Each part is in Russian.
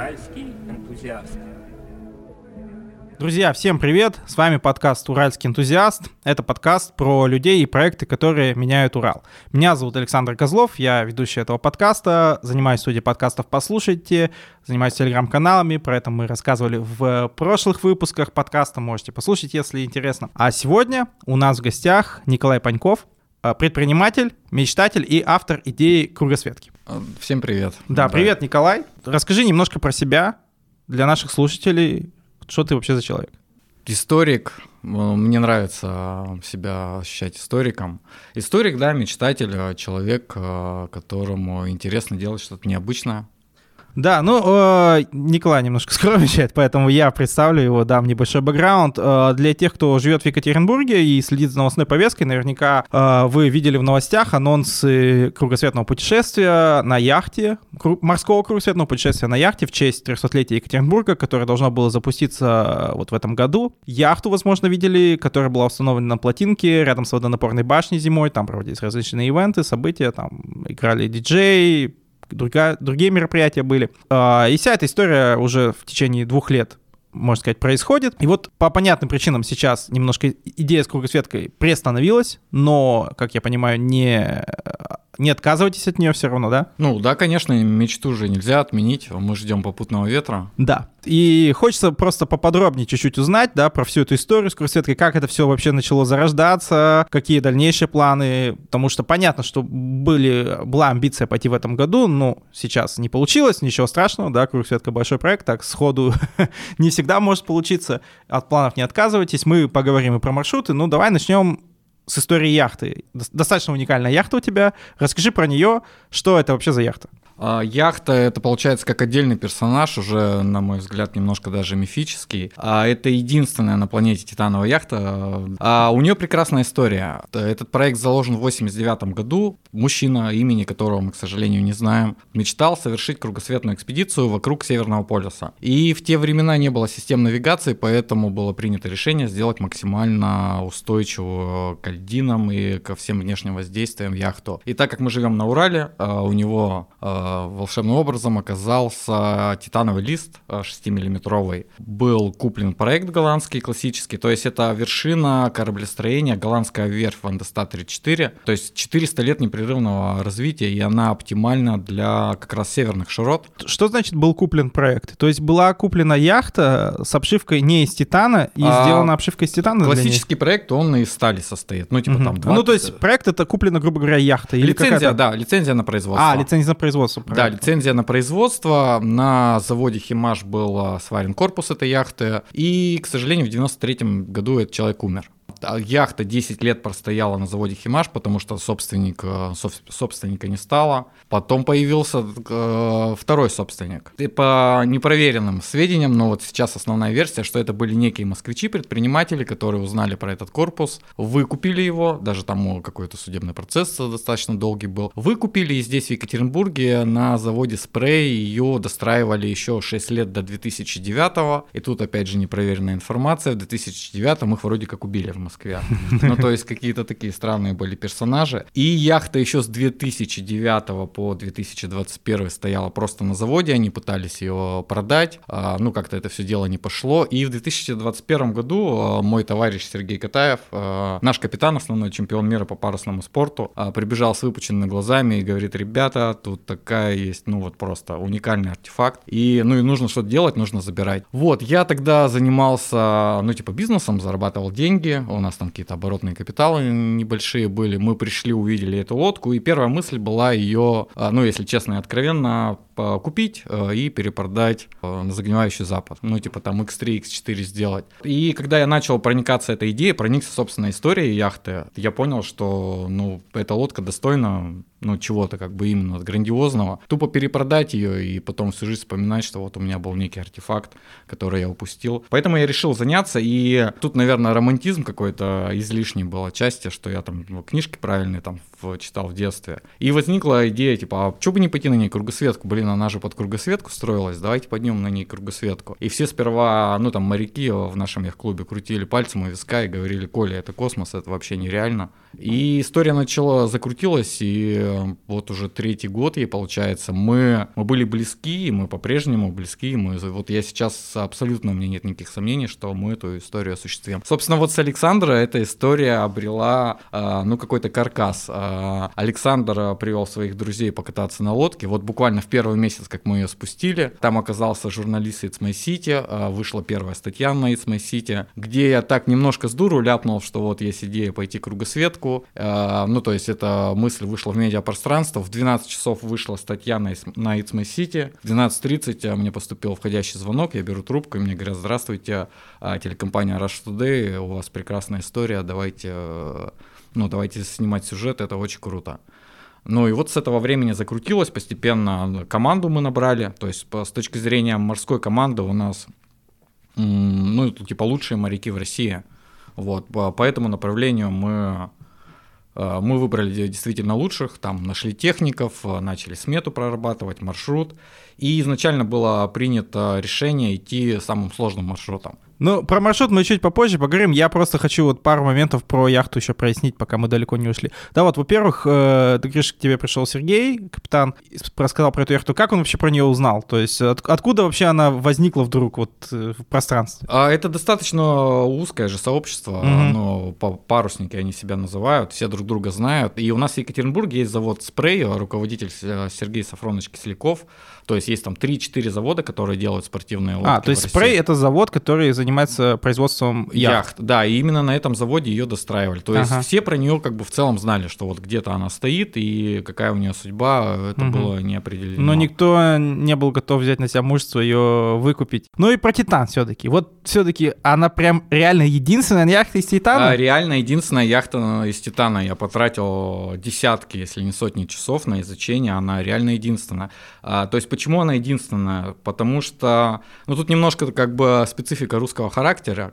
Уральский энтузиаст. Друзья, всем привет! С вами подкаст «Уральский энтузиаст». Это подкаст про людей и проекты, которые меняют Урал. Меня зовут Александр Козлов, я ведущий этого подкаста, занимаюсь студией подкастов «Послушайте», занимаюсь телеграм-каналами, про это мы рассказывали в прошлых выпусках подкаста, можете послушать, если интересно. А сегодня у нас в гостях Николай Паньков, предприниматель, мечтатель и автор идеи кругосветки. Всем привет. Да, привет, Николай. Расскажи немножко про себя для наших слушателей, что ты вообще за человек? Историк. Мне нравится себя ощущать историком. Историк, да, мечтатель, человек, э, которому интересно делать что-то необычное. Да, ну, э, Николай немножко скромничает, поэтому я представлю его, дам небольшой бэкграунд. Э, для тех, кто живет в Екатеринбурге и следит за новостной повесткой, наверняка э, вы видели в новостях анонсы кругосветного путешествия на яхте, морского кругосветного путешествия на яхте в честь 300-летия Екатеринбурга, которое должно было запуститься вот в этом году. Яхту, возможно, видели, которая была установлена на плотинке рядом с водонапорной башней зимой, там проводились различные ивенты, события, там играли диджей, другая, другие мероприятия были. А, и вся эта история уже в течение двух лет можно сказать, происходит. И вот по понятным причинам сейчас немножко идея с кругосветкой приостановилась, но, как я понимаю, не не отказывайтесь от нее все равно, да? Ну да, конечно, мечту же нельзя отменить, мы ждем попутного ветра. Да. И хочется просто поподробнее чуть-чуть узнать, да, про всю эту историю с Курсветкой, как это все вообще начало зарождаться, какие дальнейшие планы, потому что понятно, что были, была амбиция пойти в этом году, но сейчас не получилось, ничего страшного, да, Курсветка большой проект, так сходу не всегда может получиться, от планов не отказывайтесь, мы поговорим и про маршруты, ну давай начнем с историей яхты. Достаточно уникальная яхта у тебя. Расскажи про нее, что это вообще за яхта? А, яхта это получается как отдельный персонаж, уже, на мой взгляд, немножко даже мифический. А это единственная на планете титановая яхта. А у нее прекрасная история. Этот проект заложен в 89 году. Мужчина, имени которого мы, к сожалению, не знаем, мечтал совершить кругосветную экспедицию вокруг Северного полюса. И в те времена не было систем навигации, поэтому было принято решение сделать максимально устойчивую к льдинам и ко всем внешним воздействиям яхту. И так как мы живем на Урале, а, у него а, волшебным образом оказался титановый лист 6-миллиметровый. Был куплен проект голландский классический, то есть это вершина кораблестроения, голландская верфь Вандеста 34, то есть 400 лет непрерывного развития, и она оптимальна для как раз северных широт. Что значит был куплен проект? То есть была куплена яхта с обшивкой не из титана, и а, сделана обшивка из титана? Классический проект, он из стали состоит, ну типа угу. там 20... Ну то есть проект это куплена, грубо говоря, яхта? Или лицензия, да, лицензия на производство. А, лицензия на производство производства. Да, лицензия на производство. На заводе Химаш был а, сварен корпус этой яхты. И, к сожалению, в 93 году этот человек умер. А яхта 10 лет простояла на заводе Химаш, потому что собственник, э, собственника не стало. Потом появился э, второй собственник. И по непроверенным сведениям, но вот сейчас основная версия, что это были некие москвичи, предприниматели, которые узнали про этот корпус, выкупили его, даже там какой-то судебный процесс достаточно долгий был, выкупили и здесь в Екатеринбурге на заводе Спрей ее достраивали еще 6 лет до 2009 и тут опять же непроверенная информация, в 2009 их вроде как убили в Москве. Ну, то есть какие-то такие странные были персонажи. И яхта еще с 2009 по 2021 стояла просто на заводе, они пытались ее продать, а, ну, как-то это все дело не пошло. И в 2021 году а, мой товарищ Сергей Катаев, а, наш капитан, основной чемпион мира по парусному спорту, прибежал с выпученными глазами и говорит, ребята, тут такая есть, ну, вот просто уникальный артефакт, и, ну, и нужно что-то делать, нужно забирать. Вот, я тогда занимался, ну, типа, бизнесом, зарабатывал деньги, у нас там какие-то оборотные капиталы небольшие были, мы пришли, увидели эту лодку, и первая мысль была ее, а, ну, если честно и откровенно, купить э, и перепродать э, на загнивающий запад. Ну, типа там X3, X4 сделать. И когда я начал проникаться этой идеей, проникся, собственно, историей яхты, я понял, что, ну, эта лодка достойна ну, чего-то как бы именно грандиозного, тупо перепродать ее и потом всю жизнь вспоминать, что вот у меня был некий артефакт, который я упустил. Поэтому я решил заняться, и тут, наверное, романтизм какой-то излишний был отчасти, что я там ну, книжки правильные там читал в детстве. И возникла идея, типа, а что бы не пойти на ней кругосветку? Блин, она же под кругосветку строилась, давайте поднимем на ней кругосветку. И все сперва, ну там моряки в нашем яхт-клубе крутили пальцем у виска и говорили, Коля, это космос, это вообще нереально. И история начала закрутилась, и вот уже третий год ей получается. Мы, мы были близки, мы по-прежнему близки. Мы, вот я сейчас абсолютно, у меня нет никаких сомнений, что мы эту историю осуществим. Собственно, вот с Александра эта история обрела, э, ну, какой-то каркас. Э, Александр привел своих друзей покататься на лодке. Вот буквально в первый месяц, как мы ее спустили, там оказался журналист It's My City, вышла первая статья на It's My City, где я так немножко с дуру ляпнул, что вот есть идея пойти кругосветку. Ну, то есть эта мысль вышла в медиапространство. В 12 часов вышла статья на, на It's My City. В 12.30 мне поступил входящий звонок, я беру трубку, и мне говорят, здравствуйте, телекомпания Rush Today, у вас прекрасная история, давайте, ну, давайте снимать сюжет, это очень круто. Ну и вот с этого времени закрутилось постепенно, команду мы набрали, то есть с точки зрения морской команды у нас, ну, типа лучшие моряки в России. Вот, по, по этому направлению мы Э, мы выбрали действительно лучших, там нашли техников, э, начали смету прорабатывать, маршрут. И изначально было принято решение идти самым сложным маршрутом. Ну, про маршрут мы чуть попозже поговорим. Я просто хочу вот пару моментов про яхту еще прояснить, пока мы далеко не ушли. Да, вот, во-первых, э, ты говоришь, к тебе пришел Сергей, капитан, рассказал про эту яхту. Как он вообще про нее узнал? То есть от, откуда вообще она возникла вдруг вот э, в пространстве? А это достаточно узкое же сообщество. Mm-hmm. Ну, парусники они себя называют, все друг друга знают. И у нас в Екатеринбурге есть завод «Спрей», руководитель э, Сергей Сафронович Кисляков. То есть есть там 3-4 завода, которые делают спортивные лодки. А, то есть «Спрей» — это завод, который занимается занимается производством яхт. яхт. Да, и именно на этом заводе ее достраивали. То есть ага. все про нее как бы в целом знали, что вот где-то она стоит и какая у нее судьба, это угу. было не определено. Но никто не был готов взять на себя мужество ее выкупить. Ну и про Титан все-таки. Вот все-таки она прям реально единственная яхта из Титана? А, реально единственная яхта из Титана. Я потратил десятки, если не сотни часов на изучение. Она реально единственная. А, то есть почему она единственная? Потому что, ну тут немножко как бы специфика русского человеческого характера,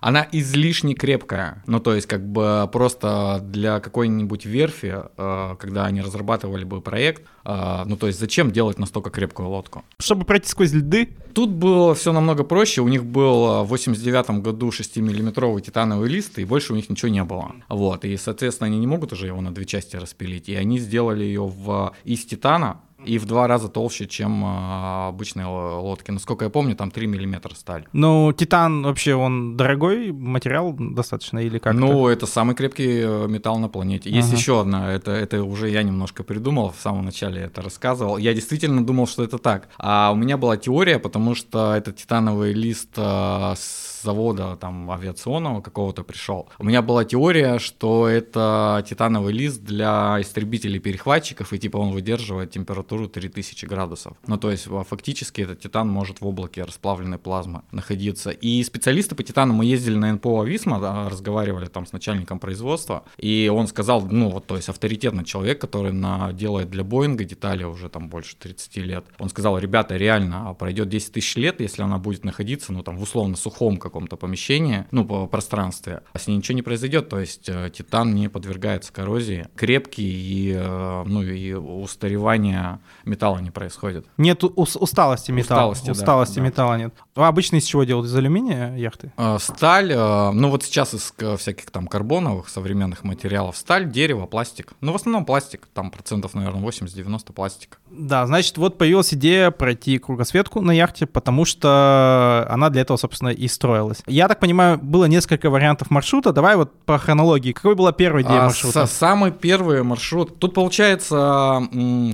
она излишне крепкая. Ну, то есть, как бы просто для какой-нибудь верфи, э, когда они разрабатывали бы проект, э, ну, то есть, зачем делать настолько крепкую лодку? Чтобы пройти сквозь льды? Тут было все намного проще. У них был в 89 году 6-миллиметровый титановый лист, и больше у них ничего не было. Вот, и, соответственно, они не могут уже его на две части распилить. И они сделали ее в, из титана, и в два раза толще, чем э, обычные лодки. Насколько я помню, там 3 миллиметра сталь. Ну, титан вообще, он дорогой материал достаточно или как? Ну, это самый крепкий э, металл на планете. Есть ага. еще одна, это, это уже я немножко придумал, в самом начале это рассказывал. Я действительно думал, что это так. А у меня была теория, потому что этот титановый лист э, с завода там авиационного какого-то пришел. У меня была теория, что это титановый лист для истребителей-перехватчиков, и типа он выдерживает температуру 3000 градусов. Ну, то есть фактически этот титан может в облаке расплавленной плазмы находиться. И специалисты по титану, мы ездили на НПО Ависма, да, разговаривали там с начальником производства, и он сказал, ну, вот, то есть авторитетный человек, который на, делает для Боинга детали уже там больше 30 лет. Он сказал, ребята, реально, пройдет 10 тысяч лет, если она будет находиться, ну, там, в условно сухом каком-то помещении, ну, по пространстве, с ней ничего не произойдет, то есть э, титан не подвергается коррозии, крепкий и, э, ну, и устаревание металла не происходит. Нет усталости металла. Усталости, усталости да, металла да. нет. А обычно из чего делают? Из алюминия яхты? Э, сталь, ну вот сейчас из всяких там карбоновых современных материалов, сталь, дерево, пластик. Ну, в основном пластик, там процентов, наверное, 80-90 пластик. Да, значит, вот появилась идея пройти кругосветку на яхте, потому что она для этого, собственно, и строилась. Я так понимаю, было несколько вариантов маршрута. Давай вот по хронологии. Какой была первая идея а, маршрута? Самый первый маршрут. Тут получается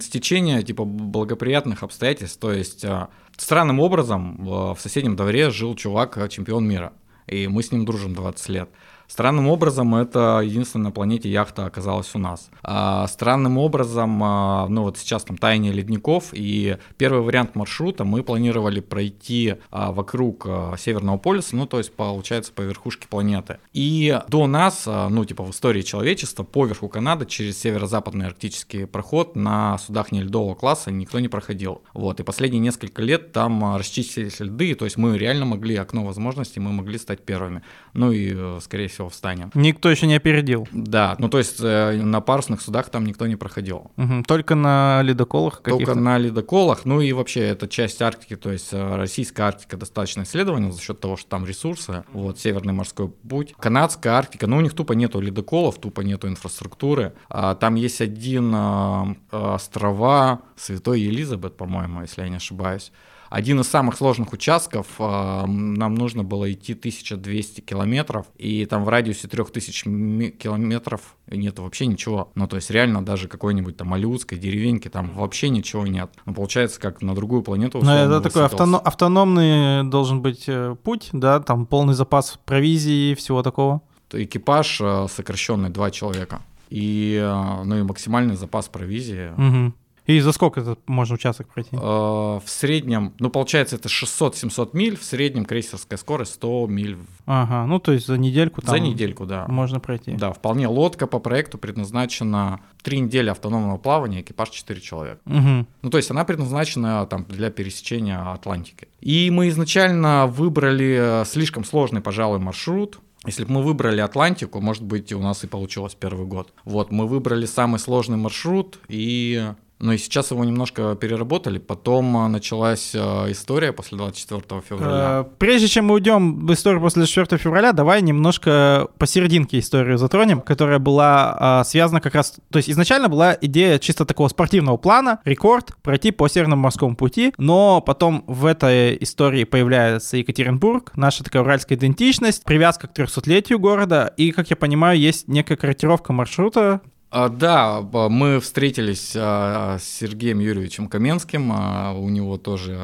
стечение типа благоприятных обстоятельств. То есть а, странным образом в соседнем дворе жил чувак, а, чемпион мира. И мы с ним дружим 20 лет. Странным образом, это единственная на планете яхта оказалась у нас. А, странным образом, а, ну вот сейчас там таяние ледников, и первый вариант маршрута мы планировали пройти а, вокруг а, Северного полюса, ну то есть получается по верхушке планеты. И до нас, а, ну типа в истории человечества, по верху Канады через северо-западный арктический проход на судах неледового класса никто не проходил. Вот, и последние несколько лет там а, расчистились льды, то есть мы реально могли, окно возможностей, мы могли стать первыми. Ну и, э, скорее всего, всего, встанем. Никто еще не опередил. Да, ну то есть э, на парусных судах там никто не проходил. Угу. Только на ледоколах Только на ледоколах, ну и вообще это часть Арктики, то есть э, российская Арктика достаточно исследована за счет того, что там ресурсы, вот Северный морской путь. Канадская Арктика, ну у них тупо нету ледоколов, тупо нету инфраструктуры. А, там есть один а, острова Святой Елизабет, по-моему, если я не ошибаюсь один из самых сложных участков, а, нам нужно было идти 1200 километров, и там в радиусе 3000 километров нет вообще ничего. Ну, то есть реально даже какой-нибудь там малютской деревеньки там вообще ничего нет. Ну, получается, как на другую планету. Но это такой автоном, автономный должен быть э, путь, да, там полный запас провизии и всего такого. Экипаж э, сокращенный, два человека. И, э, ну, и максимальный запас провизии. Угу. И за сколько это можно участок пройти? Э, в среднем, ну, получается, это 600-700 миль, в среднем крейсерская скорость 100 миль. Ага, ну, то есть за недельку там За недельку, да. Можно пройти. Да, вполне. Лодка по проекту предназначена 3 недели автономного плавания, экипаж 4 человека. Угу. Ну, то есть она предназначена там для пересечения Атлантики. И мы изначально выбрали слишком сложный, пожалуй, маршрут, если бы мы выбрали Атлантику, может быть, у нас и получилось первый год. Вот, мы выбрали самый сложный маршрут, и но и сейчас его немножко переработали. Потом а, началась а, история после 24 февраля. Э, прежде чем мы уйдем в историю после 24 февраля, давай немножко посерединке историю затронем, которая была а, связана как раз... То есть изначально была идея чисто такого спортивного плана, рекорд, пройти по Северному морскому пути, но потом в этой истории появляется Екатеринбург, наша такая уральская идентичность, привязка к 300-летию города, и, как я понимаю, есть некая корректировка маршрута, да, мы встретились а, с Сергеем Юрьевичем Каменским. А, у него тоже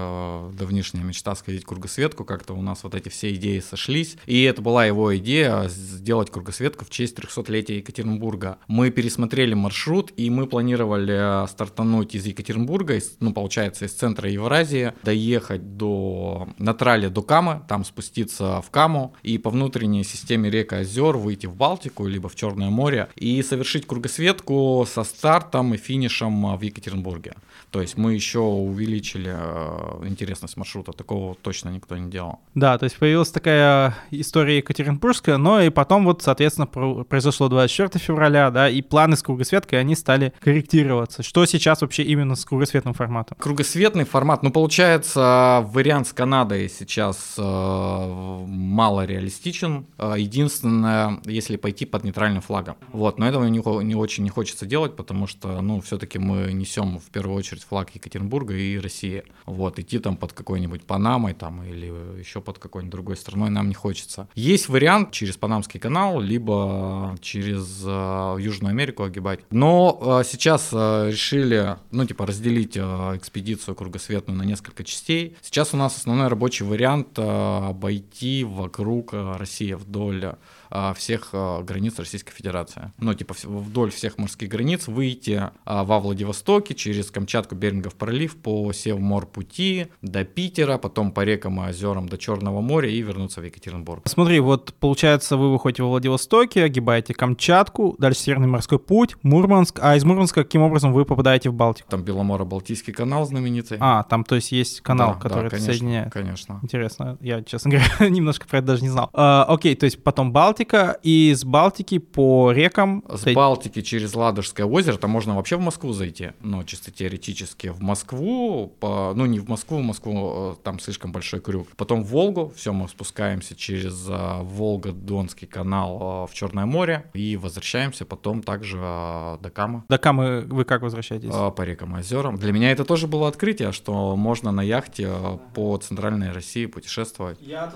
давнишняя мечта сходить в кругосветку. Как-то у нас вот эти все идеи сошлись. И это была его идея сделать кругосветку в честь 300-летия Екатеринбурга. Мы пересмотрели маршрут, и мы планировали стартануть из Екатеринбурга, ну, получается, из центра Евразии, доехать до на трале до Камы, там спуститься в Каму и по внутренней системе рек и озер выйти в Балтику, либо в Черное море и совершить кругосветку подсветку со стартом и финишем а, в Екатеринбурге. То есть мы еще увеличили э, интересность маршрута, такого точно никто не делал. Да, то есть появилась такая история Екатеринбургская, но и потом вот, соответственно, произошло 24 февраля, да, и планы с кругосветкой, они стали корректироваться. Что сейчас вообще именно с кругосветным форматом? Кругосветный формат, ну, получается, вариант с Канадой сейчас э, мало реалистичен. Единственное, если пойти под нейтральным флагом. Вот, но этого не, не очень не хочется делать, потому что, ну, все-таки мы несем в первую очередь флаг Екатеринбурга и России. Вот, идти там под какой-нибудь Панамой там или еще под какой-нибудь другой страной нам не хочется. Есть вариант через Панамский канал, либо через э, Южную Америку огибать. Но э, сейчас э, решили, ну, типа, разделить э, экспедицию кругосветную на несколько частей. Сейчас у нас основной рабочий вариант э, обойти вокруг э, России вдоль а, всех а, границ Российской Федерации. Ну, типа вдоль всех морских границ выйти а, во Владивостоке через Камчатку, Берингов пролив по Севморпути до Питера, потом по рекам и озерам до Черного моря и вернуться в Екатеринбург. Смотри, вот получается вы выходите во Владивостоке, огибаете Камчатку, дальше Северный морской путь, Мурманск, а из Мурманска каким образом вы попадаете в Балтику? Там Беломоро-Балтийский канал знаменитый. А, там то есть есть канал, да, который да, конечно, соединяет. Конечно. Интересно, я, честно говоря, немножко про это даже не знал. А, окей, то есть потом Балтика, Балтика, и с Балтики по рекам... С Балтики через Ладожское озеро, там можно вообще в Москву зайти, ну, чисто теоретически. В Москву, по, ну, не в Москву, в Москву э, там слишком большой крюк. Потом в Волгу, все, мы спускаемся через uh, Волго-Донский канал uh, в Черное море и возвращаемся потом также до Камы. До Камы вы как возвращаетесь? По рекам и озерам. Для меня это тоже было открытие, что можно на яхте по центральной России путешествовать. Я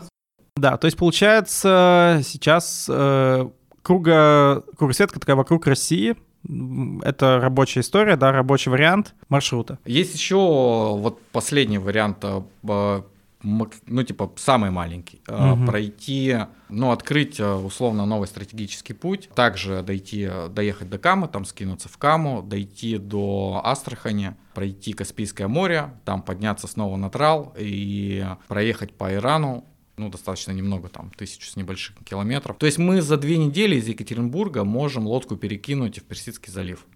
да, то есть получается сейчас э, круга, кругосветка такая вокруг России, это рабочая история, да, рабочий вариант маршрута. Есть еще вот последний вариант, э, ну, типа, самый маленький. Угу. Пройти, ну, открыть э, условно новый стратегический путь, также дойти, доехать до Камы, там скинуться в Каму, дойти до Астрахани, пройти Каспийское море, там подняться снова на Трал и проехать по Ирану, ну, достаточно немного, там, тысячу с небольших километров. То есть мы за две недели из Екатеринбурга можем лодку перекинуть в Персидский залив.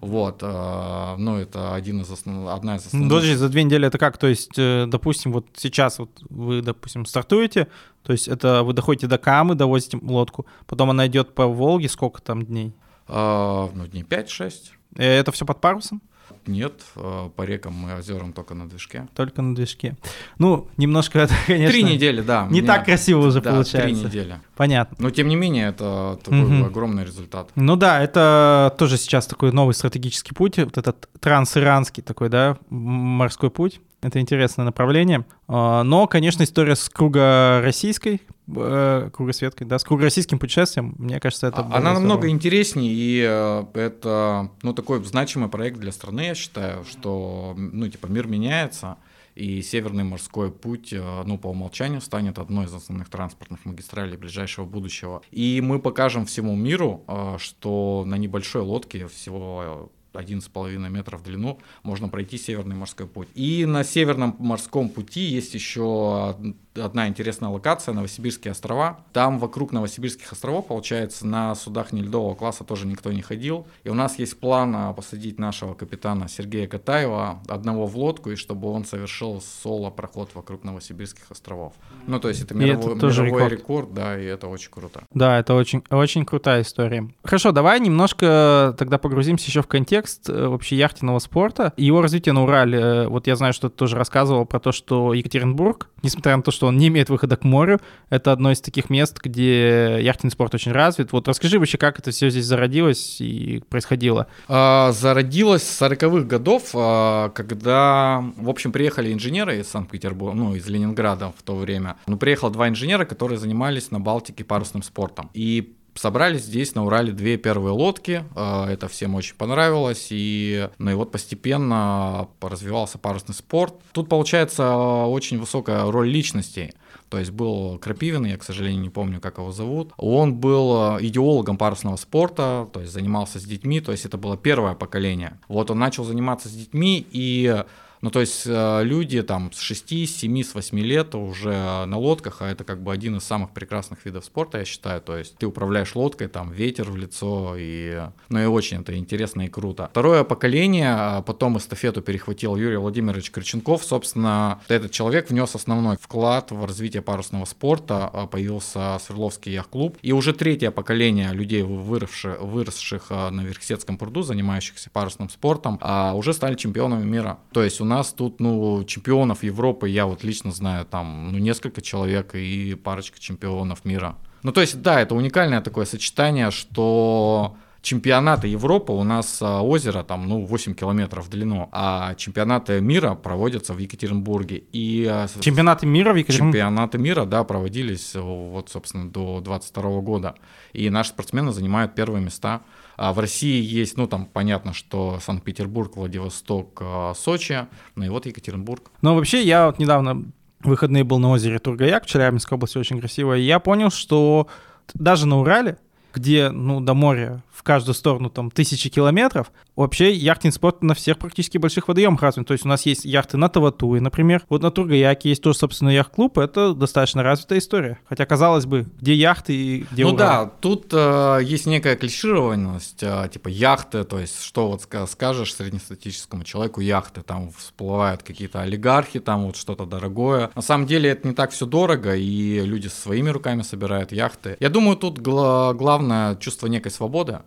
Вот, э, ну, это один из основ... одна из основных... Подожди, за две недели это как? То есть, э, допустим, вот сейчас вот вы, допустим, стартуете, то есть это вы доходите до Камы, довозите лодку, потом она идет по Волге, сколько там дней? А, ну, дней 5-6. Это все под парусом? Нет, э, по рекам и озерам только на движке. Только на движке. Ну, немножко это, конечно... Три недели, да. Не так красиво уже да, получается. три недели. Понятно. Но, тем не менее, это такой Мгм. огромный результат. Ну да, это тоже сейчас такой новый стратегический путь, вот этот трансиранский такой, да, морской путь. Это интересное направление. А, Но, конечно, история с кругороссийской, э, кругосветкой, да, с кругороссийским путешествием, мне кажется, это... А- Она намного здорово. интереснее, и э, это, ну, такой значимый проект для страны, я считаю, что, ну, типа, мир меняется, и Северный морской путь, э, ну, по умолчанию станет одной из основных транспортных магистралей ближайшего будущего. И мы покажем всему миру, что на небольшой лодке всего 11,5 метров в длину можно пройти Северный морской путь. И на Северном морском пути есть еще одна интересная локация, Новосибирские острова. Там вокруг Новосибирских островов, получается, на судах нельдового класса тоже никто не ходил. И у нас есть план а, посадить нашего капитана Сергея Катаева одного в лодку, и чтобы он совершил соло-проход вокруг Новосибирских островов. Ну, то есть это мировой, это тоже мировой рекорд. рекорд, да, и это очень круто. Да, это очень, очень крутая история. Хорошо, давай немножко тогда погрузимся еще в контекст э, вообще яхтенного спорта и его развития на Урале. Э, Вот я знаю, что ты тоже рассказывал про то, что Екатеринбург, несмотря на то, что он не имеет выхода к морю, это одно из таких мест, где яхтенный спорт очень развит. Вот расскажи вообще, как это все здесь зародилось и происходило. А, Зародилась с 40-х годов, а, когда, в общем, приехали инженеры из Санкт-Петербурга, ну, из Ленинграда в то время. Ну, приехало два инженера, которые занимались на Балтике парусным спортом. И собрались здесь на Урале две первые лодки, а, это всем очень понравилось, и, ну и вот постепенно развивался парусный спорт. Тут получается очень высокая роль личностей. То есть был Крапивин, я, к сожалению, не помню, как его зовут. Он был э, идеологом парусного спорта, то есть занимался с детьми, то есть это было первое поколение. Вот он начал заниматься с детьми, и ну, то есть э, люди там с 6, с 7, с 8 лет уже на лодках, а это как бы один из самых прекрасных видов спорта, я считаю. То есть ты управляешь лодкой, там ветер в лицо, и, ну и очень это интересно и круто. Второе поколение, а потом эстафету перехватил Юрий Владимирович Крыченков. Собственно, этот человек внес основной вклад в развитие парусного спорта, а появился Свердловский яхт-клуб. И уже третье поколение людей, выросших, выросших а, на Верхсетском пруду, занимающихся парусным спортом, а, уже стали чемпионами мира. То есть у нас тут, ну, чемпионов Европы, я вот лично знаю, там, ну, несколько человек и парочка чемпионов мира. Ну, то есть, да, это уникальное такое сочетание, что чемпионаты Европы у нас а, озеро там, ну, 8 километров в длину, а чемпионаты мира проводятся в Екатеринбурге. И а, Чемпионаты мира в Екатеринбурге? чемпионаты мира, да, проводились вот, собственно, до 22 года. И наши спортсмены занимают первые места. А в России есть, ну, там понятно, что Санкт-Петербург, Владивосток, а, Сочи, ну и вот Екатеринбург. Но вообще я вот недавно выходные был на озере Тургаяк в Челябинской области, очень красиво, и я понял, что даже на Урале, где, ну, до моря в каждую сторону там тысячи километров, вообще яхтенный спорт на всех практически больших водоемах развит. То есть у нас есть яхты на Таватуе, например. Вот на Тургаяке есть тоже, собственно, яхт-клуб. Это достаточно развитая история. Хотя, казалось бы, где яхты и где ну Урал? да, тут э, есть некая клишированность, э, типа яхты, то есть что вот ска- скажешь среднестатистическому человеку яхты, там всплывают какие-то олигархи, там вот что-то дорогое. На самом деле это не так все дорого, и люди своими руками собирают яхты. Я думаю, тут гла- главное чувство некой свободы.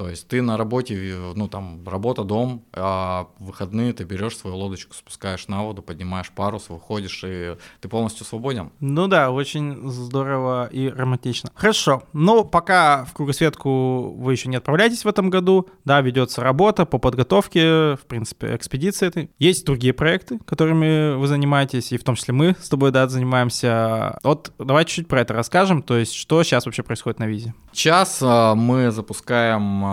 То есть ты на работе, ну там работа, дом, а в выходные ты берешь свою лодочку, спускаешь на воду, поднимаешь парус, выходишь, и ты полностью свободен. Ну да, очень здорово и романтично. Хорошо, но пока в кругосветку вы еще не отправляетесь в этом году, да, ведется работа по подготовке, в принципе, экспедиции этой. Есть другие проекты, которыми вы занимаетесь, и в том числе мы с тобой, да, занимаемся. Вот давай чуть-чуть про это расскажем, то есть что сейчас вообще происходит на визе. Сейчас а, мы запускаем а,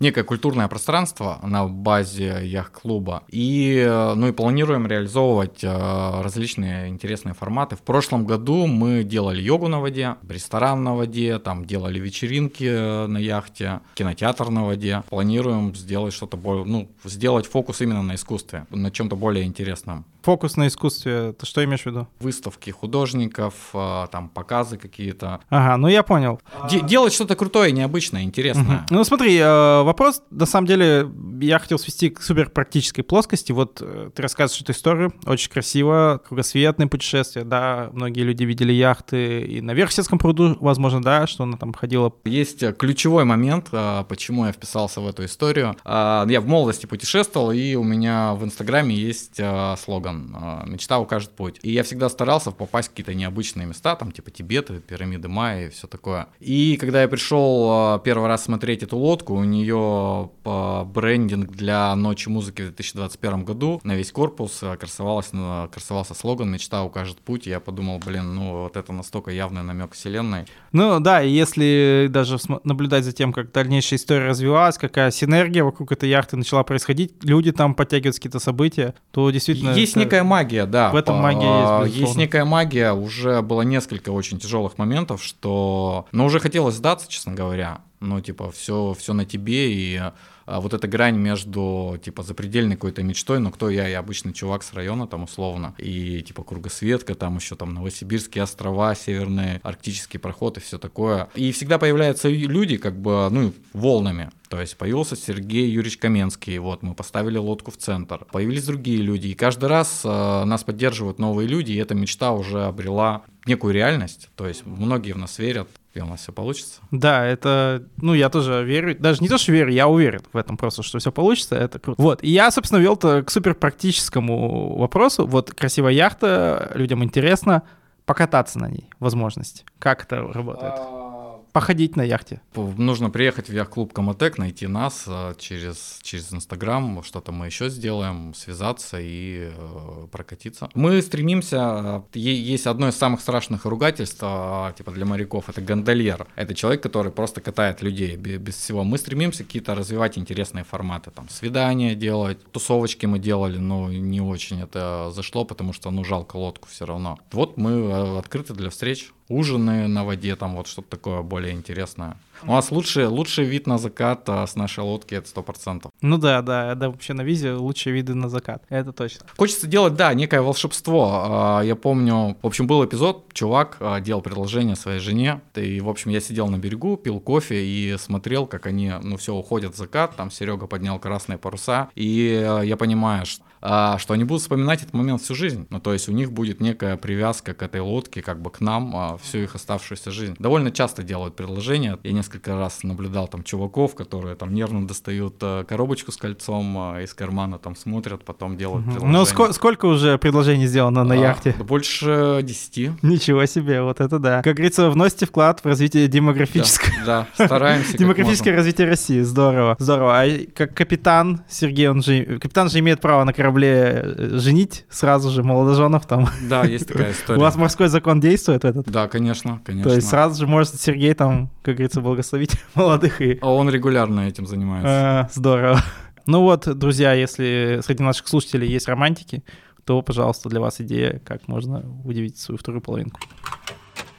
некое культурное пространство на базе яхт-клуба и, э, ну, и планируем реализовывать а, различные интересные форматы. В прошлом году мы делали йогу на воде, ресторан на воде, там делали вечеринки э, на яхте, кинотеатр на воде. Планируем сделать что-то более, ну, сделать фокус именно на искусстве, на чем-то более интересном. Фокус на искусстве, ты что имеешь в виду? Выставки художников, а, там показы какие-то. Ага, ну я понял. Де- делать что-то крутое, необычное, интересное. Ну смотри, э, вопрос, на самом деле, я хотел свести к супер практической плоскости. Вот э, ты рассказываешь эту историю, очень красиво, кругосветное путешествие, да, многие люди видели яхты и на Верхсетском пруду, возможно, да, что она там ходила. Есть э, ключевой момент, а, почему я вписался в эту историю. А, Я в молодости путешествовал, и у меня в Инстаграме есть а, слоган а, «Мечта укажет путь». И я всегда старался попасть в какие-то необычные места, там типа Тибет, пирамиды Майя и все такое. И когда я пришел а, первый раз смотреть эту лодку, у нее брендинг для Ночи музыки в 2021 году на весь корпус а, красовалась, красовался слоган «Мечта укажет путь». И я подумал, блин, ну вот это настолько явный намек вселенной. Ну да, если даже наблюдать за тем, как дальнейшая история развивалась, какая синергия вокруг этой яхты начала происходить, люди там подтягиваются какие-то события, то действительно... Есть это- некая магия, да. В этом По- магия есть, безусловно. Есть некая магия. Уже было несколько очень тяжелых моментов, что... Но уже хотелось сдаться, честно говоря. Ну, типа, все, все на тебе, и а, вот эта грань между, типа, запредельной какой-то мечтой, ну, кто я, я обычный чувак с района, там, условно, и, типа, кругосветка, там еще, там, Новосибирские острова, северный арктический проход и все такое. И всегда появляются люди, как бы, ну, волнами. То есть появился Сергей Юрьевич Каменский, вот, мы поставили лодку в центр. Появились другие люди, и каждый раз э, нас поддерживают новые люди, и эта мечта уже обрела некую реальность. То есть многие в нас верят, и у нас все получится. Да, это, ну, я тоже верю, даже не то, что верю, я уверен в этом просто, что все получится, это круто. Вот, и я, собственно, вел-то к супер практическому вопросу. Вот красивая яхта, людям интересно покататься на ней, возможность. Как это работает? Походить на яхте. Нужно приехать в яхт-клуб Комотек, найти нас э, через, через Инстаграм, что-то мы еще сделаем, связаться и э, прокатиться. Мы стремимся, е- есть одно из самых страшных ругательств, э, типа для моряков, это гондольер. Это человек, который просто катает людей бе- без всего. Мы стремимся какие-то развивать интересные форматы, там, свидания делать, тусовочки мы делали, но не очень это зашло, потому что, ну, жалко лодку все равно. Вот мы открыты для встреч, ужины на воде, там вот что-то такое более интересное. У нас лучший, лучший вид на закат а, с нашей лодки, это сто процентов. Ну да, да, да, вообще на визе лучшие виды на закат, это точно. Хочется делать, да, некое волшебство. А, Я помню, в общем, был эпизод, чувак а, делал предложение своей жене, и, в общем, я сидел на берегу, пил кофе и смотрел, как они, ну, все, уходят в закат, там Серега поднял красные паруса, и а, я понимаю, что что они будут вспоминать этот момент всю жизнь. Ну, то есть у них будет некая привязка к этой лодке, как бы к нам всю их оставшуюся жизнь. Довольно часто делают предложения. Я несколько раз наблюдал там чуваков, которые там нервно достают а, коробочку с кольцом а, из кармана, там смотрят, потом делают предложение. Ну ско- сколько уже предложений сделано на А, яхте? да Больше 10. Ничего себе, вот это да. Как говорится, вносите вклад в развитие демографическое. Да, да, стараемся. Демографическое развитие России, здорово, здорово. А как капитан Сергей, он же, капитан же имеет право на корабле э, женить сразу же молодоженов там. Да, есть такая У история. вас морской закон действует этот? Да, конечно, конечно. То есть сразу же может Сергей там, как говорится, благословить молодых и... А он регулярно этим занимается. А, здорово. Ну вот, друзья, если среди наших слушателей есть романтики, то, пожалуйста, для вас идея, как можно удивить свою вторую половинку.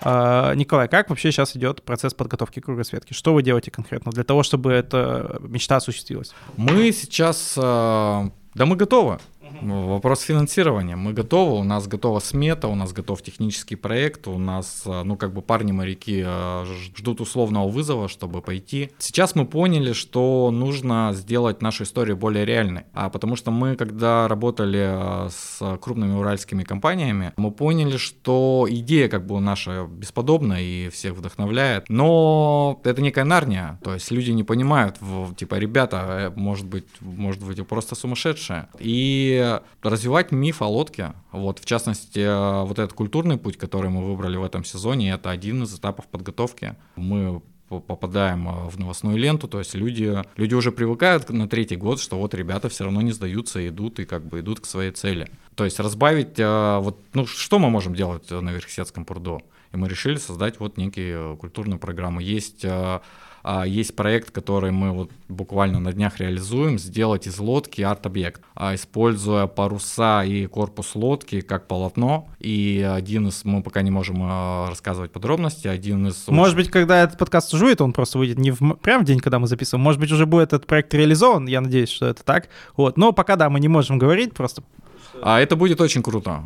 А, Николай, как вообще сейчас идет процесс подготовки кругосветки? Что вы делаете конкретно для того, чтобы эта мечта осуществилась? Мы сейчас... э, Да мы готовы. Ну, Вопрос финансирования. Мы готовы, у нас готова смета, у нас готов технический проект, у нас, э, ну, как бы парни-моряки э, ждут условного вызова, чтобы пойти. Сейчас мы поняли, что нужно сделать нашу историю более реальной. А потому что мы, когда работали э, с крупными уральскими компаниями, мы поняли, что идея как бы наша бесподобна и всех вдохновляет, но это некая нарния, то есть люди не понимают, типа, ребята, может быть, может быть, вы просто сумасшедшие. И развивать миф о лодке, вот, в частности, э, вот этот культурный путь, который мы выбрали в этом сезоне, это один из этапов подготовки. Мы по- попадаем э, в новостную ленту, то есть люди, люди уже привыкают на третий год, что вот ребята все равно не сдаются, идут и как бы идут к своей цели. То есть разбавить, э, вот, ну что мы можем делать на Верхсетском пруду? И мы решили создать вот некие культурную программу. Есть есть проект, который мы вот буквально на днях реализуем, сделать из лодки арт-объект, а, используя паруса и корпус лодки как полотно. И один из, мы пока не можем э, рассказывать подробности, один из... Может быть, когда этот подкаст выйдет, он просто выйдет не в, прям в день, когда мы записываем. Может быть, уже будет этот проект реализован, я надеюсь, что это так. Вот. Но пока, да, мы не можем говорить, просто А это будет очень круто.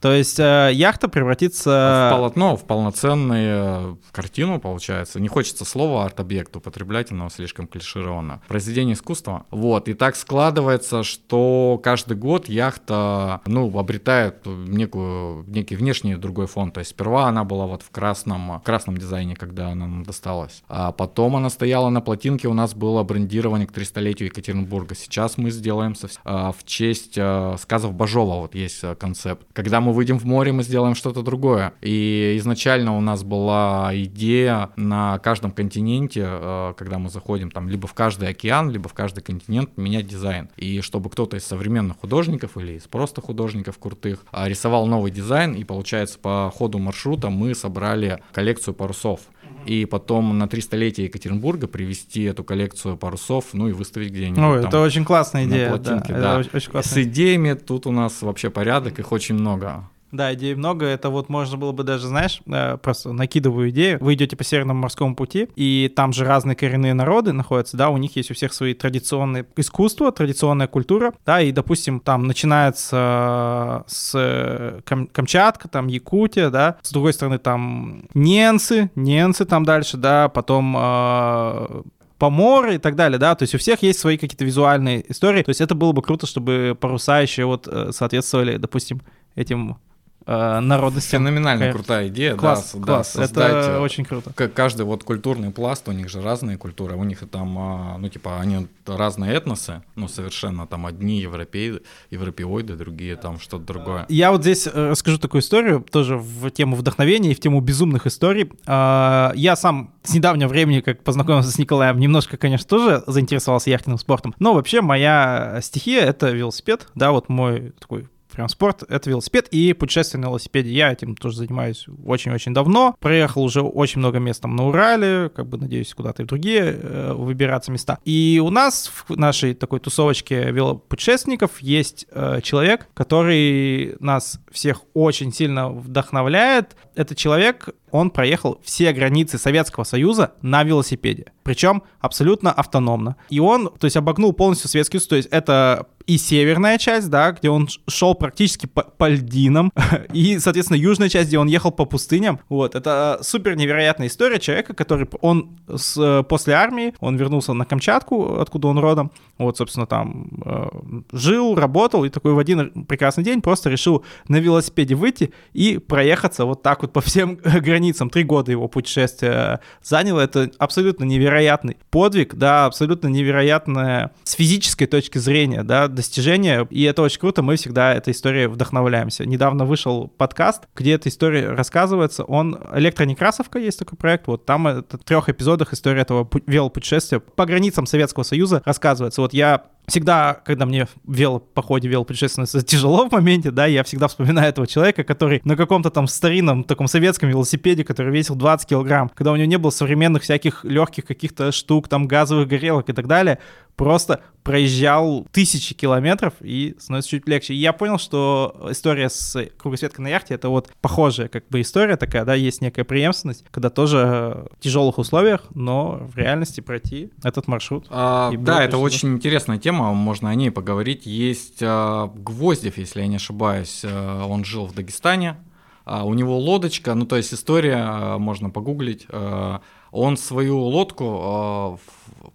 То есть э, яхта превратится... В полотно, в полноценную картину, получается. Не хочется слова арт-объект употреблять, оно слишком клишировано. Произведение искусства. Вот, и так складывается, что каждый год яхта, ну, обретает некую, некий внешний другой фон. То есть сперва она была вот в красном, красном дизайне, когда она нам досталась. А потом она стояла на плотинке, у нас было брендирование к 300-летию Екатеринбурга. Сейчас мы сделаем в честь э, сказов Бажова, вот есть э, концепт. Когда мы мы выйдем в море, мы сделаем что-то другое. И изначально у нас была идея на каждом континенте, э, когда мы заходим там либо в каждый океан, либо в каждый континент менять дизайн. И чтобы кто-то из современных художников или из просто художников крутых а, рисовал новый дизайн, и получается по ходу маршрута мы собрали коллекцию парусов и потом на 300-летие Екатеринбурга привести эту коллекцию парусов, ну и выставить где-нибудь. Ну, это очень классная идея. Плотинке, да. да. Это очень классная. С идеями тут у нас вообще порядок, их очень много. Да, идей много. Это вот можно было бы даже, знаешь, э, просто накидываю идею. Вы идете по Северному морскому пути, и там же разные коренные народы находятся, да, у них есть у всех свои традиционные искусства, традиционная культура, да, и, допустим, там начинается с э, Кам Камчатка, там Якутия, да, с другой стороны там ненцы, ненцы там дальше, да, потом э, поморы и так далее, да, то есть у всех есть свои какие-то визуальные истории, то есть это было бы круто, чтобы паруса еще вот э, соответствовали, допустим, этим э, народностям. Феноменально Кайф. крутая идея, класс, да, класс, да, создать, это э, очень круто. Каждый вот культурный пласт, у них же разные культуры, у них там, а, ну типа, они разные этносы, ну совершенно там одни европеи, европеоиды, другие там что-то другое. Я вот здесь э, расскажу такую историю, тоже в тему вдохновения и в тему безумных историй. А, я сам с недавнего времени, как познакомился с Николаем, немножко, конечно, тоже заинтересовался яхтенным спортом, но вообще моя стихия — это велосипед, да, вот мой такой прям спорт — это велосипед и путешествие на велосипеде. Я этим тоже занимаюсь очень-очень давно. Проехал уже очень много мест там на Урале, как бы надеюсь куда-то и в другие э, выбираться места. И у нас в нашей такой тусовочке велопутешественников есть э, человек, который нас всех очень сильно вдохновляет. Это человек, он проехал все границы Советского Союза на велосипеде. Причем абсолютно автономно. И он, то есть, обогнул полностью Советский Союз. То есть, это и северная часть, да, где он шел практически по, по льдинам, и, соответственно, южная часть, где он ехал по пустыням. Вот, это супер невероятная история человека, который, он с, после армии, он вернулся на Камчатку, откуда он родом, вот, собственно, там э, жил, работал, и такой в один прекрасный день просто решил на велосипеде выйти и проехаться вот так вот по всем границам. Три года его путешествия заняло, это абсолютно невероятный подвиг, да, абсолютно невероятное с физической точки зрения, да, достижение, и это очень круто, мы всегда этой историей вдохновляемся. Недавно вышел подкаст, где эта история рассказывается, он, Электронекрасовка есть такой проект, вот там это в трех эпизодах история этого велопутешествия по границам Советского Союза рассказывается. Вот я всегда, когда мне в велопоходе, велопутешественница тяжело в моменте, да, я всегда вспоминаю этого человека, который на каком-то там старинном таком советском велосипеде, который весил 20 килограмм, когда у него не было современных всяких легких каких-то штук, там газовых горелок и так далее, просто проезжал тысячи километров и становится чуть легче. И я понял, что история с кругосветкой на яхте — это вот похожая как бы история такая, да, есть некая преемственность, когда тоже в тяжелых условиях, но в реальности пройти этот маршрут. А, да, это очень интересная тема, можно о ней поговорить. Есть а, Гвоздев, если я не ошибаюсь, а, он жил в Дагестане, а, у него лодочка, ну то есть история, а, можно погуглить, а, он свою лодку а,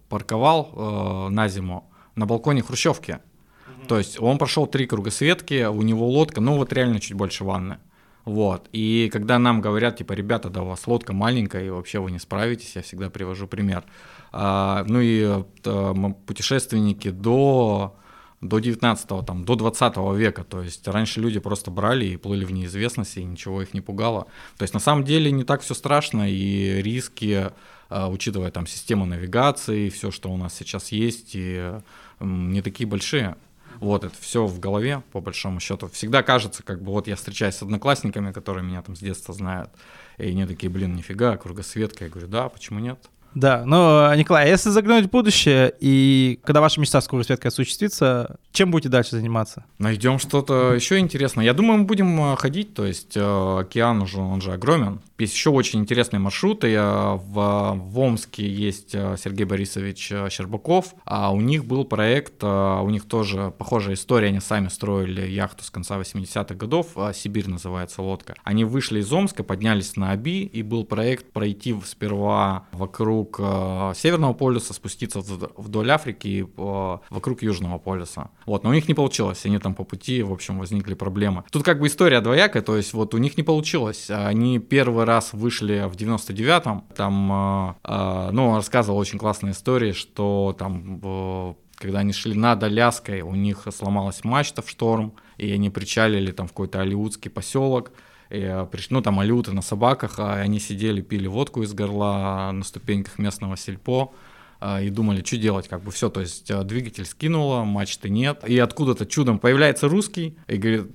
парковал э, на зиму на балконе хрущевки. Mm-hmm. То есть он прошел три кругосветки, у него лодка, ну вот реально чуть больше ванны. Вот. И когда нам говорят, типа, ребята, да у вас лодка маленькая, и вообще вы не справитесь, я всегда привожу пример. А, ну и а, путешественники до, до 19 там, до 20 века, то есть раньше люди просто брали и плыли в неизвестности, и ничего их не пугало. То есть на самом деле не так все страшно, и риски а, учитывая там систему навигации, все, что у нас сейчас есть, и не такие большие. Вот, это все в голове, по большому счету. Всегда кажется, как бы вот я встречаюсь с одноклассниками, которые меня там с детства знают, и они такие, блин, нифига, кругосветка. Я говорю, да, почему нет? Да, но, Николай, а если заглянуть в будущее, и когда ваша мечта с кругосветкой осуществится, чем будете дальше заниматься? Найдем что-то еще интересное. Я думаю, мы будем э, ходить, то есть э, океан уже, он же огромен. Есть еще очень интересные маршруты. В, в Омске есть э, Сергей Борисович Щербаков, а у них был проект, у них тоже похожая история, они сами строили яхту с конца 80-х годов, Сибирь называется лодка. Они вышли из Омска, поднялись на Аби, и был проект пройти сперва вокруг Северного полюса, спуститься вдоль Африки и вокруг Южного полюса. Вот, но у них не получилось, они там по пути, в общем, возникли проблемы. Тут как бы история двоякая, то есть вот у них не получилось. Они первый раз вышли в 99-м, там, э, э, ну, он рассказывал очень классные истории, что там э, когда они шли над Аляской, у них сломалась мачта в шторм, и они причалили там в какой-то алиутский поселок, и, ну, там алюты на собаках, а они сидели, пили водку из горла на ступеньках местного сельпо, и думали, что делать, как бы все, то есть а, двигатель скинуло, мачты нет, и откуда-то чудом появляется русский, и говорит,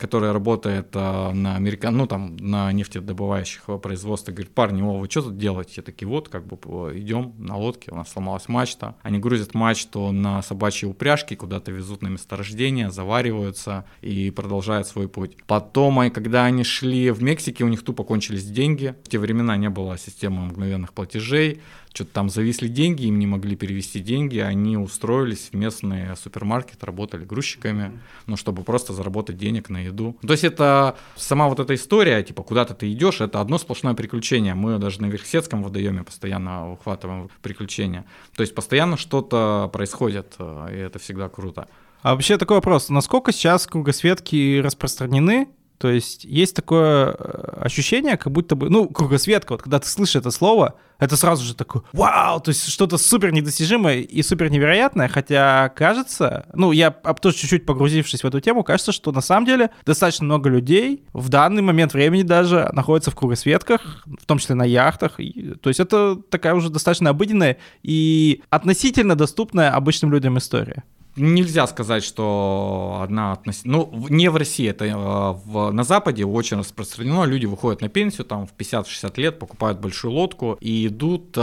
который работает на американ, ну там на нефтедобывающих производствах, говорит, парни, о, вы что тут делаете? Я такие, вот, как бы идем на лодке, у нас сломалась мачта, они грузят мачту на собачьи упряжки, куда-то везут на месторождение, завариваются и продолжают свой путь. Потом, когда они шли в Мексике, у них тупо кончились деньги, в те времена не было системы мгновенных платежей, что-то там зависли деньги, им не могли перевести деньги, они устроились в местный супермаркет, работали грузчиками, ну, чтобы просто заработать денег на еду. То есть это сама вот эта история, типа, куда-то ты идешь, это одно сплошное приключение. Мы даже на Верхсетском водоеме постоянно ухватываем приключения. То есть постоянно что-то происходит, и это всегда круто. А вообще такой вопрос, насколько сейчас кругосветки распространены то есть есть такое э, ощущение, как будто бы, ну, кругосветка, вот когда ты слышишь это слово, это сразу же такое, вау, то есть что-то супер недостижимое и супер невероятное, хотя кажется, ну, я тоже чуть-чуть погрузившись в эту тему, кажется, что на самом деле достаточно много людей в данный момент времени даже находятся в кругосветках, в том числе на яхтах, и, то есть это такая уже достаточно обыденная и относительно доступная обычным людям история нельзя сказать, что одна относительно... Ну, не в России, это э, в, на Западе очень распространено. Люди выходят на пенсию, там, в 50-60 лет, покупают большую лодку и идут, э,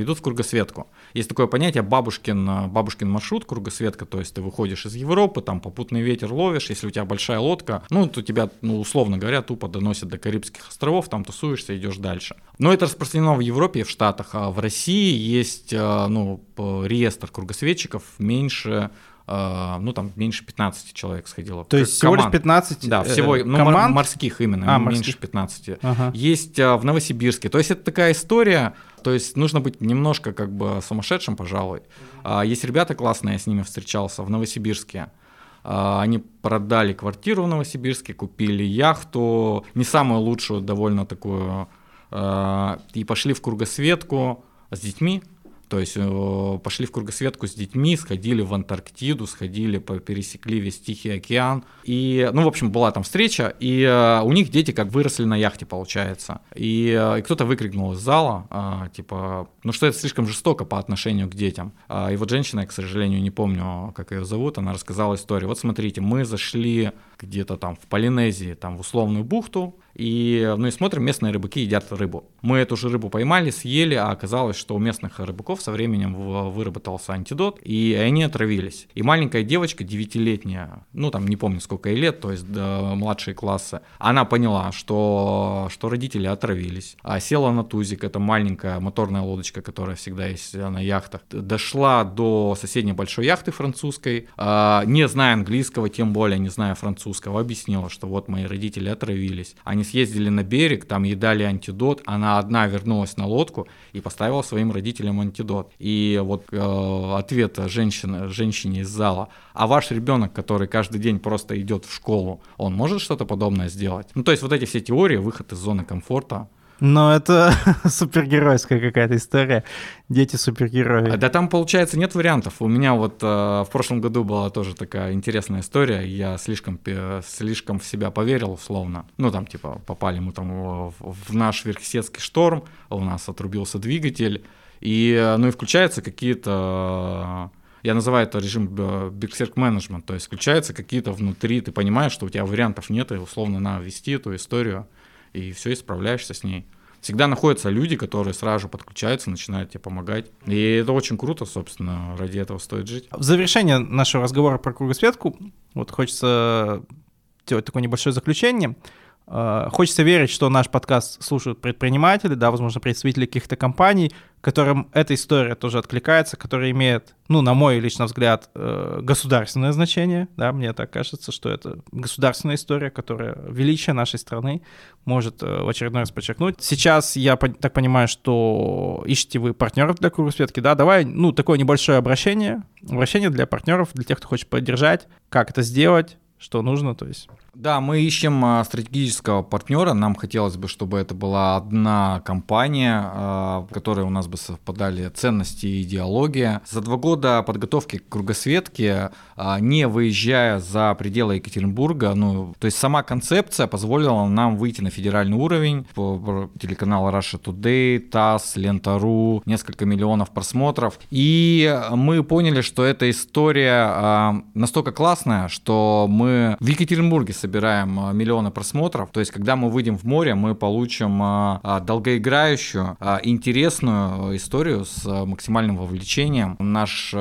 идут в кругосветку. Есть такое понятие бабушкин, бабушкин маршрут, кругосветка, то есть ты выходишь из Европы, там попутный ветер ловишь, если у тебя большая лодка, ну, то тебя, ну, условно говоря, тупо доносят до Карибских островов, там тусуешься, идешь дальше. Но это распространено в Европе и в Штатах, а в России есть, э, ну, реестр кругосветчиков меньше Uh, ну там меньше 15 человек сходило. То есть всего лишь 15 Да, всего э, ну, команд? морских именно, а, меньше морских. 15. Ага. Есть в Новосибирске. То есть это такая история, то есть нужно быть немножко как бы сумасшедшим, пожалуй. А, есть ребята классные, я с ними встречался в Новосибирске. А, они продали квартиру в Новосибирске, купили яхту, не самую лучшую, довольно такую, а, и пошли в кругосветку с детьми. То есть э, пошли в кругосветку с детьми, сходили в Антарктиду, сходили, пересекли весь Тихий океан. И, ну, в общем, была там встреча, и э, у них дети как выросли на яхте, получается. И, э, и кто-то выкрикнул из зала, типа, ну что это слишком жестоко по отношению к детям. И вот женщина, я, к сожалению, не помню, как ее зовут, она рассказала историю. Вот смотрите, мы зашли где-то там в Полинезии, там в условную бухту, и, ну и смотрим, местные рыбаки едят рыбу. Мы эту же рыбу поймали, съели, а оказалось, что у местных рыбаков со временем выработался антидот, и они отравились. И маленькая девочка, девятилетняя, ну там не помню сколько ей лет, то есть до младшей классы, она поняла, что, что родители отравились. А села на тузик, это маленькая моторная лодочка, которая всегда есть на яхтах. Дошла до соседней большой яхты французской, а, не зная английского, тем более не зная французского, объяснила, что вот мои родители отравились. Они съездили на берег, там ей дали антидот, она одна вернулась на лодку и поставила своим родителям антидот. И вот э, ответ женщины, женщине из зала, а ваш ребенок, который каждый день просто идет в школу, он может что-то подобное сделать? Ну, то есть вот эти все теории, выход из зоны комфорта, но это супергеройская какая-то история. Дети супергерои. Да там, получается, нет вариантов. У меня вот э, в прошлом году была тоже такая интересная история. Я слишком, слишком в себя поверил, условно. Ну, там, типа, попали мы там в, в наш верхсетский шторм, у нас отрубился двигатель. И, ну, и включаются какие-то я называю это режим э, Management, то есть включаются какие-то внутри, ты понимаешь, что у тебя вариантов нет, и условно надо вести эту историю и все, и справляешься с ней. всегда находятся люди, которые сразу же подключаются, начинают тебе помогать. И это очень круто, собственно, ради этого стоит жить. В завершение нашего разговора про кругосветку вот хочется сделать такое небольшое заключение. Э, хочется верить, что наш подкаст слушают предприниматели, да, возможно, представители каких-то компаний, которым эта история тоже откликается, которая имеет, ну, на мой личный взгляд, э, государственное значение, да, мне так кажется, что это государственная история, которая величие нашей страны может э, в очередной раз подчеркнуть. Сейчас я так понимаю, что ищете вы партнеров для кругосветки, да, давай, ну, такое небольшое обращение, обращение для партнеров, для тех, кто хочет поддержать, как это сделать, что нужно, то есть. Да, мы ищем а, стратегического партнера. Нам хотелось бы, чтобы это была одна компания, а, в которой у нас бы совпадали ценности и идеология. За два года подготовки к кругосветке, а, не выезжая за пределы Екатеринбурга, ну, то есть сама концепция позволила нам выйти на федеральный уровень. Телеканал Russia Today, ТАСС, Лента.ру, несколько миллионов просмотров. И мы поняли, что эта история настолько классная, что мы в Екатеринбурге собираем а, миллионы просмотров. То есть, когда мы выйдем в море, мы получим а, а, долгоиграющую, интересную историю с максимальным вовлечением. Наш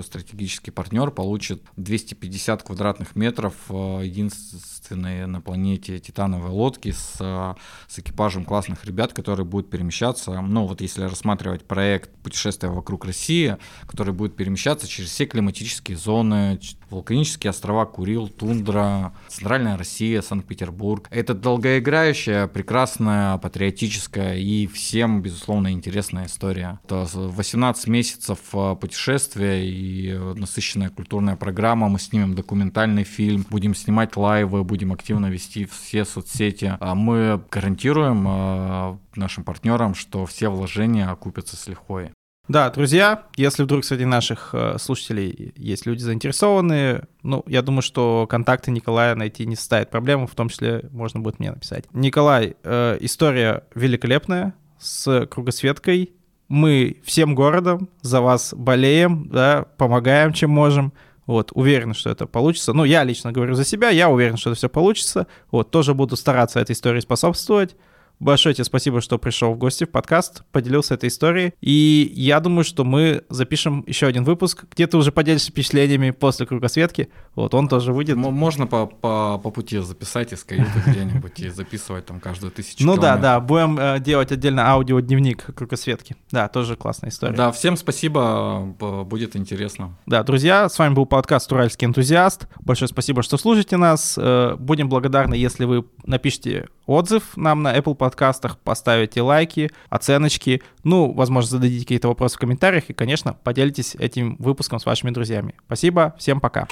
стратегический партнер получит 250 квадратных метров единственной на планете титановой лодки с, с экипажем классных ребят, которые будут перемещаться, ну вот если рассматривать проект путешествия вокруг России, который будет перемещаться через все климатические зоны, вулканические острова Курил, Тундра, Центральная Россия, Санкт-Петербург. Это долгоиграющая, прекрасная, патриотическая и всем, безусловно, интересная история. Это 18 месяцев а, путешествия и насыщенная культурная программа. Мы снимем документальный фильм, будем снимать лайвы, будем активно вести все соцсети. А мы гарантируем а, нашим партнерам, что все вложения окупятся с лихвой. Да, друзья, если вдруг среди наших э, слушателей есть люди заинтересованные, ну, я думаю, что контакты Николая найти не составит проблем, в том числе можно будет мне написать. Николай, э, история великолепная, с кругосветкой. Мы всем городом за вас болеем, да, помогаем, чем можем. Вот, уверен, что это получится. Ну, я лично говорю за себя, я уверен, что это все получится. Вот, тоже буду стараться этой истории способствовать. Большое тебе спасибо, что пришел в гости в подкаст, поделился этой историей. И я думаю, что мы запишем еще один выпуск, где ты уже поделишься впечатлениями после кругосветки. Вот он тоже выйдет. Можно по, по, по пути записать из каюты где-нибудь и записывать там каждую тысячу Ну да, да, будем э, делать отдельно аудиодневник кругосветки. Да, тоже классная история. Да, всем спасибо, будет интересно. Да, друзья, с вами был подкаст «Уральский энтузиаст». Большое спасибо, что слушаете нас. Э, будем благодарны, если вы напишите отзыв нам на Apple подкастах, поставите лайки, оценочки, ну, возможно, зададите какие-то вопросы в комментариях и, конечно, поделитесь этим выпуском с вашими друзьями. Спасибо, всем пока.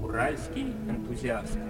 Уральский энтузиаст.